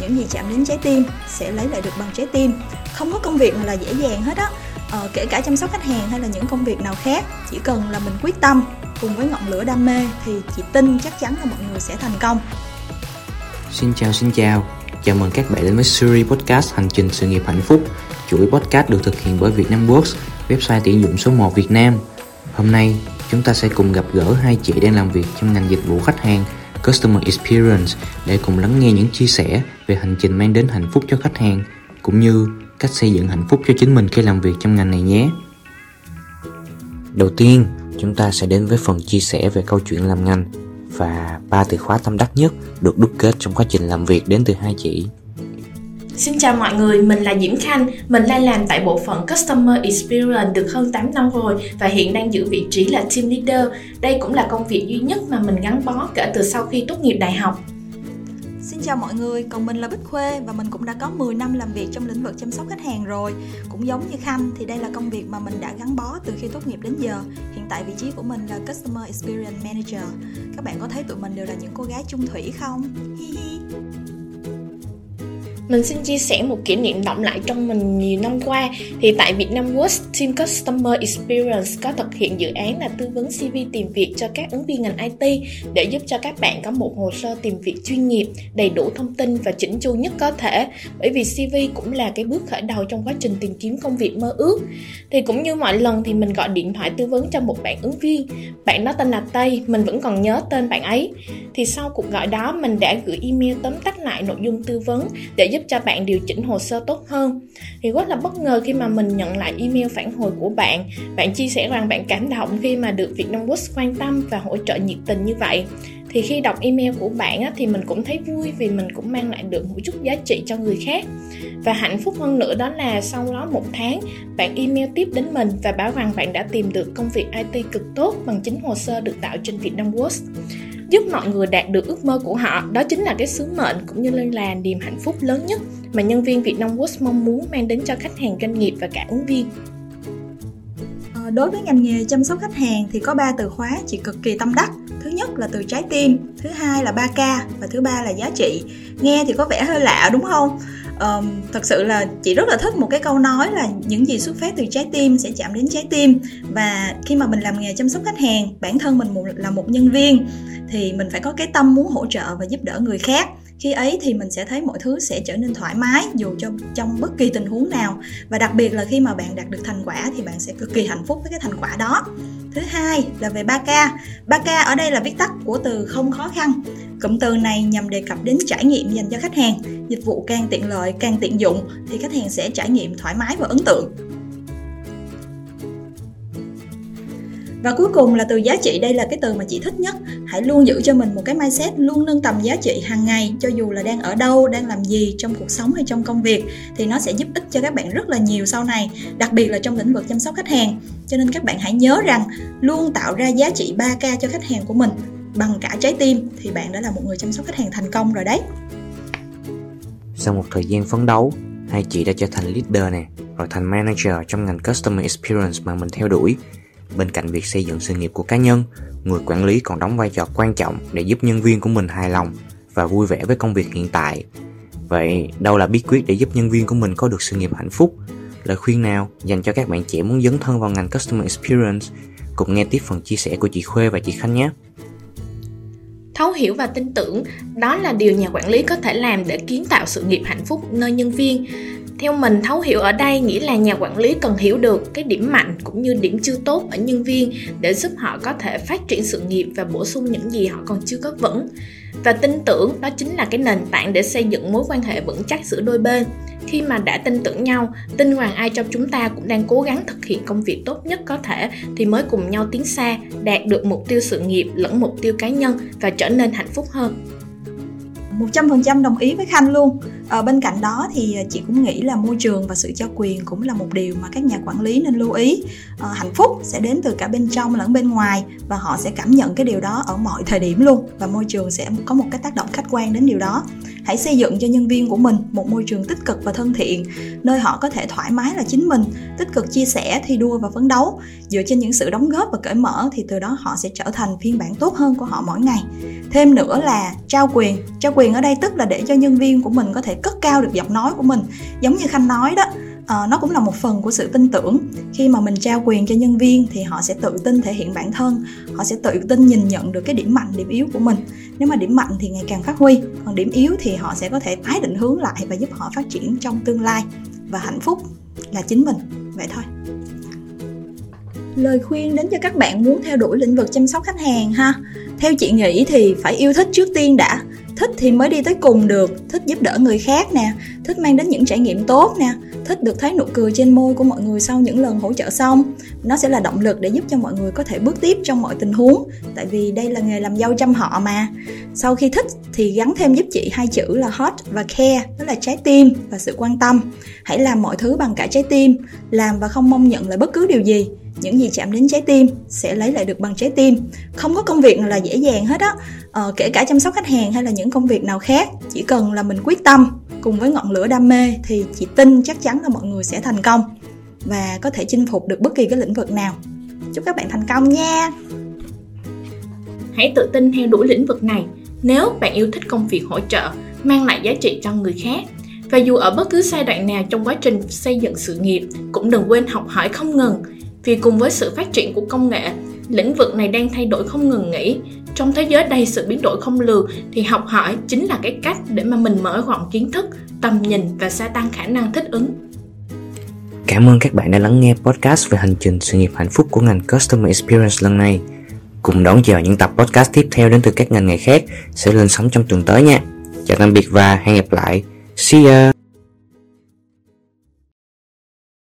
những gì chạm đến trái tim sẽ lấy lại được bằng trái tim. Không có công việc nào là dễ dàng hết á. Ờ, kể cả chăm sóc khách hàng hay là những công việc nào khác chỉ cần là mình quyết tâm cùng với ngọn lửa đam mê thì chị tin chắc chắn là mọi người sẽ thành công. Xin chào xin chào. Chào mừng các bạn đến với series podcast Hành trình sự nghiệp hạnh phúc. Chuỗi podcast được thực hiện bởi Vietnam Works Website tuyển dụng số 1 Việt Nam. Hôm nay chúng ta sẽ cùng gặp gỡ hai chị đang làm việc trong ngành dịch vụ khách hàng. Customer Experience để cùng lắng nghe những chia sẻ về hành trình mang đến hạnh phúc cho khách hàng cũng như cách xây dựng hạnh phúc cho chính mình khi làm việc trong ngành này nhé. Đầu tiên, chúng ta sẽ đến với phần chia sẻ về câu chuyện làm ngành và ba từ khóa tâm đắc nhất được đúc kết trong quá trình làm việc đến từ hai chị. Xin chào mọi người, mình là Diễm Khanh, mình đang làm tại bộ phận Customer Experience được hơn 8 năm rồi và hiện đang giữ vị trí là Team Leader. Đây cũng là công việc duy nhất mà mình gắn bó kể từ sau khi tốt nghiệp đại học. Xin chào mọi người, còn mình là Bích Khuê và mình cũng đã có 10 năm làm việc trong lĩnh vực chăm sóc khách hàng rồi. Cũng giống như Khanh thì đây là công việc mà mình đã gắn bó từ khi tốt nghiệp đến giờ. Hiện tại vị trí của mình là Customer Experience Manager. Các bạn có thấy tụi mình đều là những cô gái chung thủy không? Hi hi. Mình xin chia sẻ một kỷ niệm động lại trong mình nhiều năm qua thì tại Vietnam Works Team Customer Experience có thực hiện dự án là tư vấn CV tìm việc cho các ứng viên ngành IT để giúp cho các bạn có một hồ sơ tìm việc chuyên nghiệp, đầy đủ thông tin và chỉnh chu nhất có thể bởi vì CV cũng là cái bước khởi đầu trong quá trình tìm kiếm công việc mơ ước. Thì cũng như mọi lần thì mình gọi điện thoại tư vấn cho một bạn ứng viên. Bạn đó tên là Tây, mình vẫn còn nhớ tên bạn ấy. Thì sau cuộc gọi đó mình đã gửi email tóm tắt lại nội dung tư vấn để giúp giúp cho bạn điều chỉnh hồ sơ tốt hơn. Thì rất là bất ngờ khi mà mình nhận lại email phản hồi của bạn. Bạn chia sẻ rằng bạn cảm động khi mà được Vietnam Works quan tâm và hỗ trợ nhiệt tình như vậy. Thì khi đọc email của bạn á, thì mình cũng thấy vui vì mình cũng mang lại được một chút giá trị cho người khác. Và hạnh phúc hơn nữa đó là sau đó một tháng bạn email tiếp đến mình và báo rằng bạn đã tìm được công việc IT cực tốt bằng chính hồ sơ được tạo trên Vietnam Works giúp mọi người đạt được ước mơ của họ. Đó chính là cái sứ mệnh cũng như là niềm hạnh phúc lớn nhất mà nhân viên Việt Nam Works mong muốn mang đến cho khách hàng, doanh nghiệp và cả ứng viên. Ờ, đối với ngành nghề chăm sóc khách hàng thì có ba từ khóa chị cực kỳ tâm đắc. Thứ nhất là từ trái tim, thứ hai là 3k và thứ ba là giá trị. Nghe thì có vẻ hơi lạ đúng không? Um, thật sự là chị rất là thích một cái câu nói là những gì xuất phát từ trái tim sẽ chạm đến trái tim. Và khi mà mình làm nghề chăm sóc khách hàng bản thân mình là một nhân viên thì mình phải có cái tâm muốn hỗ trợ và giúp đỡ người khác khi ấy thì mình sẽ thấy mọi thứ sẽ trở nên thoải mái dù cho trong bất kỳ tình huống nào. Và đặc biệt là khi mà bạn đạt được thành quả thì bạn sẽ cực kỳ hạnh phúc với cái thành quả đó. Thứ hai là về 3K 3K ở đây là viết tắt của từ không khó khăn. Cụm từ này nhằm đề cập đến trải nghiệm dành cho khách hàng. Dịch vụ càng tiện lợi, càng tiện dụng thì khách hàng sẽ trải nghiệm thoải mái và ấn tượng. Và cuối cùng là từ giá trị, đây là cái từ mà chị thích nhất. Hãy luôn giữ cho mình một cái mindset luôn nâng tầm giá trị hàng ngày, cho dù là đang ở đâu, đang làm gì, trong cuộc sống hay trong công việc, thì nó sẽ giúp ích cho các bạn rất là nhiều sau này, đặc biệt là trong lĩnh vực chăm sóc khách hàng. Cho nên các bạn hãy nhớ rằng, luôn tạo ra giá trị 3K cho khách hàng của mình bằng cả trái tim, thì bạn đã là một người chăm sóc khách hàng thành công rồi đấy. Sau một thời gian phấn đấu, hai chị đã trở thành leader nè rồi thành manager trong ngành customer experience mà mình theo đuổi. Bên cạnh việc xây dựng sự nghiệp của cá nhân, người quản lý còn đóng vai trò quan trọng để giúp nhân viên của mình hài lòng và vui vẻ với công việc hiện tại. Vậy đâu là bí quyết để giúp nhân viên của mình có được sự nghiệp hạnh phúc? Lời khuyên nào dành cho các bạn trẻ muốn dấn thân vào ngành Customer Experience? Cùng nghe tiếp phần chia sẻ của chị Khuê và chị Khánh nhé. Thấu hiểu và tin tưởng, đó là điều nhà quản lý có thể làm để kiến tạo sự nghiệp hạnh phúc nơi nhân viên theo mình, thấu hiểu ở đây nghĩa là nhà quản lý cần hiểu được cái điểm mạnh cũng như điểm chưa tốt ở nhân viên để giúp họ có thể phát triển sự nghiệp và bổ sung những gì họ còn chưa có vững. Và tin tưởng đó chính là cái nền tảng để xây dựng mối quan hệ vững chắc giữa đôi bên. Khi mà đã tin tưởng nhau, tin rằng ai trong chúng ta cũng đang cố gắng thực hiện công việc tốt nhất có thể thì mới cùng nhau tiến xa, đạt được mục tiêu sự nghiệp lẫn mục tiêu cá nhân và trở nên hạnh phúc hơn. 100% đồng ý với Khanh luôn à, bên cạnh đó thì chị cũng nghĩ là môi trường và sự cho quyền cũng là một điều mà các nhà quản lý nên lưu ý. À, hạnh phúc sẽ đến từ cả bên trong lẫn bên ngoài và họ sẽ cảm nhận cái điều đó ở mọi thời điểm luôn và môi trường sẽ có một cái tác động khách quan đến điều đó. Hãy xây dựng cho nhân viên của mình một môi trường tích cực và thân thiện nơi họ có thể thoải mái là chính mình tích cực chia sẻ thi đua và phấn đấu. Dựa trên những sự đóng góp và cởi mở thì từ đó họ sẽ trở thành phiên bản tốt hơn của họ mỗi ngày. Thêm nữa là trao quyền. Trao quyền ở đây tức là để cho nhân viên của mình có thể cất cao được giọng nói của mình. Giống như khanh nói đó à, nó cũng là một phần của sự tin tưởng. Khi mà mình trao quyền cho nhân viên thì họ sẽ tự tin thể hiện bản thân họ sẽ tự tin nhìn nhận được cái điểm mạnh điểm yếu của mình. Nếu mà điểm mạnh thì ngày càng phát huy còn điểm yếu thì họ sẽ có thể tái định hướng lại và giúp họ phát triển trong tương lai. Và hạnh phúc là chính mình. Vậy thôi. Lời khuyên đến cho các bạn muốn theo đuổi lĩnh vực chăm sóc khách hàng ha. Theo chị nghĩ thì phải yêu thích trước tiên đã thích thì mới đi tới cùng được, thích giúp đỡ người khác nè, thích mang đến những trải nghiệm tốt nè, thích được thấy nụ cười trên môi của mọi người sau những lần hỗ trợ xong. Nó sẽ là động lực để giúp cho mọi người có thể bước tiếp trong mọi tình huống, tại vì đây là nghề làm dâu chăm họ mà. Sau khi thích thì gắn thêm giúp chị hai chữ là hot và care đó là trái tim và sự quan tâm. Hãy làm mọi thứ bằng cả trái tim, làm và không mong nhận lại bất cứ điều gì những gì chạm đến trái tim sẽ lấy lại được bằng trái tim. Không có công việc nào là dễ dàng hết á. Ờ, kể cả chăm sóc khách hàng hay là những công việc nào khác chỉ cần là mình quyết tâm cùng với ngọn lửa đam mê thì chị tin chắc chắn là mọi người sẽ thành công và có thể chinh phục được bất kỳ cái lĩnh vực nào. Chúc các bạn thành công nha! Hãy tự tin theo đuổi lĩnh vực này. Nếu bạn yêu thích công việc hỗ trợ mang lại giá trị cho người khác. Và dù ở bất cứ giai đoạn nào trong quá trình xây dựng sự nghiệp cũng đừng quên học hỏi không ngừng vì cùng với sự phát triển của công nghệ, lĩnh vực này đang thay đổi không ngừng nghỉ trong thế giới đầy sự biến đổi không lường, thì học hỏi chính là cái cách để mà mình mở rộng kiến thức, tầm nhìn và gia tăng khả năng thích ứng Cảm ơn các bạn đã lắng nghe podcast về hành trình sự nghiệp hạnh phúc của ngành Customer Experience lần này. Cùng đón chờ những tập podcast tiếp theo đến từ các ngành nghề khác sẽ lên sóng trong tuần tới nha. Chào tạm biệt và hẹn gặp lại. See ya!